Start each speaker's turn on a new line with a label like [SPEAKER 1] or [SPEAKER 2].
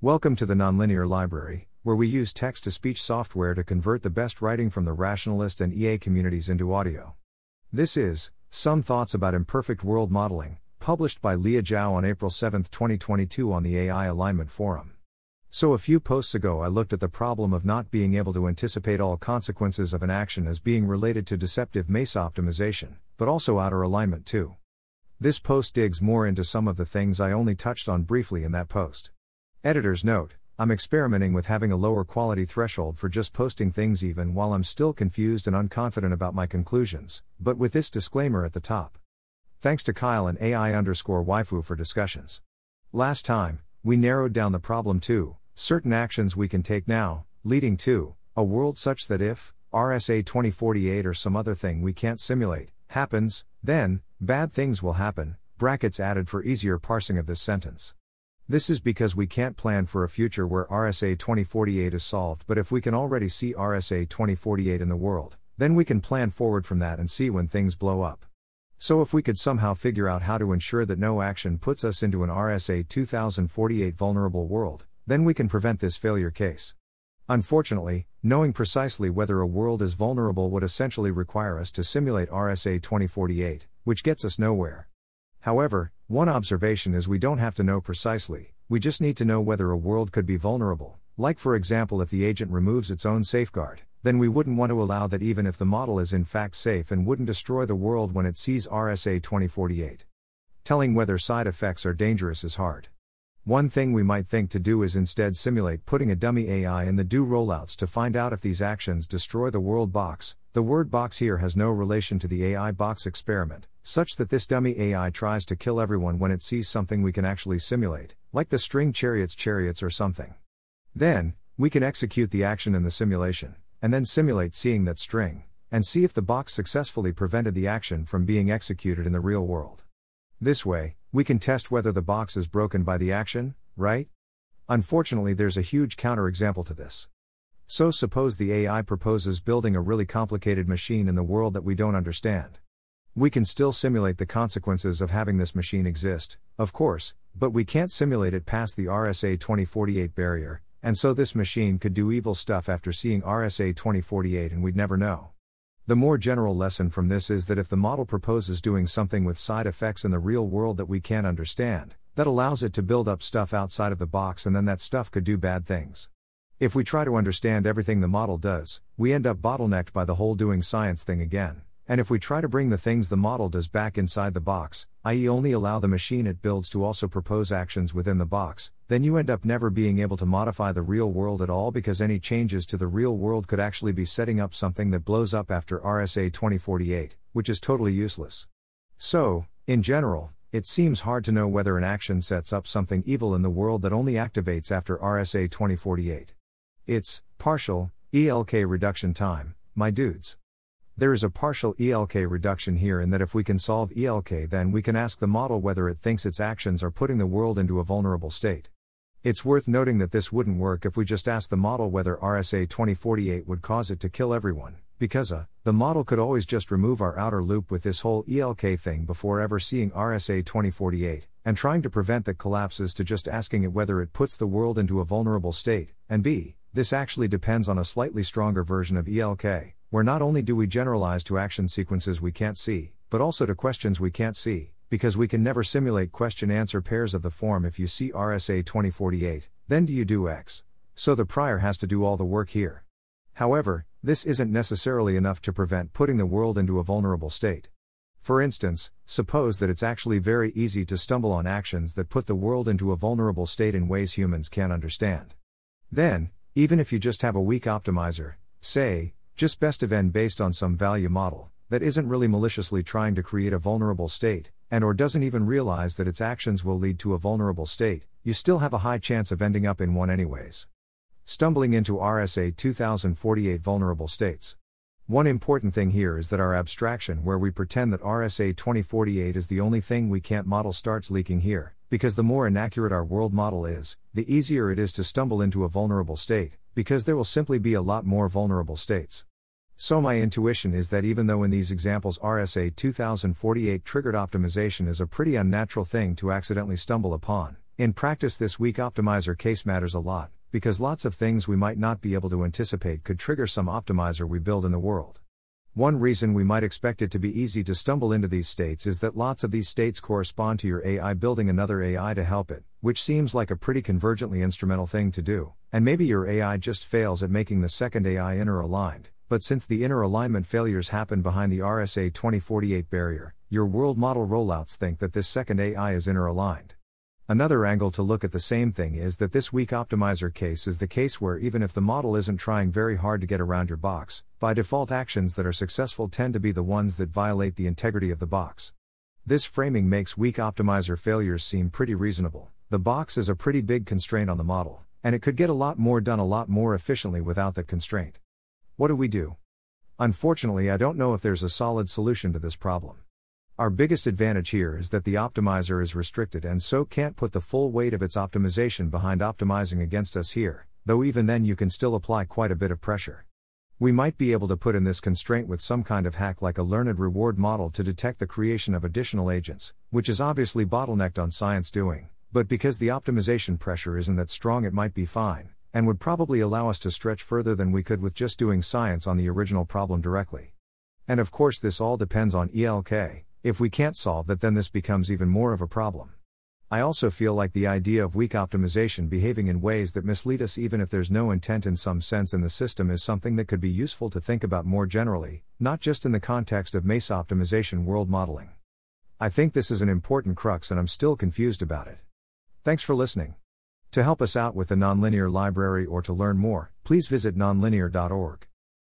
[SPEAKER 1] Welcome to the Nonlinear Library, where we use text to speech software to convert the best writing from the rationalist and EA communities into audio. This is Some Thoughts About Imperfect World Modeling, published by leogao on April 7, 2022, on the AI Alignment Forum. So, a few posts ago, I looked at the problem of not being able to anticipate all consequences of an action as being related to deceptive MESA optimization, but also outer alignment too. This post digs more into some of the things I only touched on briefly in that post. Editor's note I'm experimenting with having a lower quality threshold for just posting things even while I'm still confused and unconfident about my conclusions, but with this disclaimer at the top. Thanks to Kyle and AI underscore waifu for discussions. Last time, we narrowed down the problem to certain actions we can take now, leading to a world such that if RSA 2048 or some other thing we can't simulate happens, then bad things will happen, brackets added for easier parsing of this sentence. This is because we can't plan for a future where RSA 2048 is solved, but if we can already see RSA 2048 in the world, then we can plan forward from that and see when things blow up. So, if we could somehow figure out how to ensure that no action puts us into an RSA 2048 vulnerable world, then we can prevent this failure case. Unfortunately, knowing precisely whether a world is vulnerable would essentially require us to simulate RSA 2048, which gets us nowhere. However, one observation is we don't have to know precisely, we just need to know whether a world could be vulnerable, like for example if the agent removes its own safeguard, then we wouldn't want to allow that even if the model is in fact safe and wouldn't destroy the world when it sees RSA 2048. Telling whether side effects are dangerous is hard. One thing we might think to do is instead simulate putting a dummy AI in the do rollouts to find out if these actions destroy the world box. The world box here has no relation to the AI box experiment, such that this dummy AI tries to kill everyone when it sees something we can actually simulate, like the string chariots chariots or something. Then, we can execute the action in the simulation, and then simulate seeing that string, and see if the box successfully prevented the action from being executed in the real world. This way, we can test whether the box is broken by the action, right? Unfortunately, there's a huge counterexample to this. So, suppose the AI proposes building a really complicated machine in the world that we don't understand. We can still simulate the consequences of having this machine exist, of course, but we can't simulate it past the RSA 2048 barrier, and so this machine could do evil stuff after seeing RSA 2048 and we'd never know. The more general lesson from this is that if the model proposes doing something with side effects in the real world that we can't understand, that allows it to build up stuff outside of the box and then that stuff could do bad things. If we try to understand everything the model does, we end up bottlenecked by the whole doing science thing again. And if we try to bring the things the model does back inside the box, i.e., only allow the machine it builds to also propose actions within the box, then you end up never being able to modify the real world at all because any changes to the real world could actually be setting up something that blows up after RSA 2048, which is totally useless. So, in general, it seems hard to know whether an action sets up something evil in the world that only activates after RSA 2048. It's partial ELK reduction time, my dudes. There is a partial ELK reduction here in that if we can solve ELK, then we can ask the model whether it thinks its actions are putting the world into a vulnerable state. It's worth noting that this wouldn't work if we just asked the model whether RSA 2048 would cause it to kill everyone, because uh, the model could always just remove our outer loop with this whole ELK thing before ever seeing RSA 2048, and trying to prevent that collapses to just asking it whether it puts the world into a vulnerable state, and b, this actually depends on a slightly stronger version of ELK where not only do we generalize to action sequences we can't see, but also to questions we can't see, because we can never simulate question answer pairs of the form if you see RSA 2048, then do you do X? So the prior has to do all the work here. However, this isn't necessarily enough to prevent putting the world into a vulnerable state. For instance, suppose that it's actually very easy to stumble on actions that put the world into a vulnerable state in ways humans can't understand. Then, even if you just have a weak optimizer, say, just best of n based on some value model that isn't really maliciously trying to create a vulnerable state and or doesn't even realize that its actions will lead to a vulnerable state, you still have a high chance of ending up in one anyways. Stumbling into RSA 2048 vulnerable states. One important thing here is that our abstraction where we pretend that RSA 2048 is the only thing we can't model starts leaking here, because the more inaccurate our world model is, the easier it is to stumble into a vulnerable state, because there will simply be a lot more vulnerable states. So, my intuition is that even though in these examples RSA 2048 triggered optimization is a pretty unnatural thing to accidentally stumble upon, In practice, this weak optimizer case matters a lot, because lots of things we might not be able to anticipate could trigger some optimizer we build in the world. One reason we might expect it to be easy to stumble into these states is that lots of these states correspond to your AI building another AI to help it, which seems like a pretty convergently instrumental thing to do, and maybe your AI just fails at making the second AI inner aligned. But since the inner alignment failures happen behind the RSA 2048 barrier, your world model rollouts think that this second AI is inner aligned. Another angle to look at the same thing is that this weak optimizer case is the case where even if the model isn't trying very hard to get around your box, by default actions that are successful tend to be the ones that violate the integrity of the box. This framing makes weak optimizer failures seem pretty reasonable. The box is a pretty big constraint on the model, and it could get a lot more done a lot more efficiently without that constraint. What do we do? Unfortunately, I don't know if there's a solid solution to this problem. Our biggest advantage here is that the optimizer is restricted and so can't put the full weight of its optimization behind optimizing against us here, though even then you can still apply quite a bit of pressure. We might be able to put in this constraint with some kind of hack like a learned reward model to detect the creation of additional agents, which is obviously bottlenecked on science doing, but because the optimization pressure isn't that strong, it might be fine, and would probably allow us to stretch further than we could with just doing science on the original problem directly. And of course, this all depends on ELK, if we can't solve that, then this becomes even more of a problem. I also feel like the idea of weak optimization behaving in ways that mislead us, even if there's no intent in some sense in the system, is something that could be useful to think about more generally, not just in the context of MESA optimization world modeling. I think this is an important crux and I'm still confused about it. Thanks for listening. To help us out with the Nonlinear Library or to learn more, please visit nonlinear.org.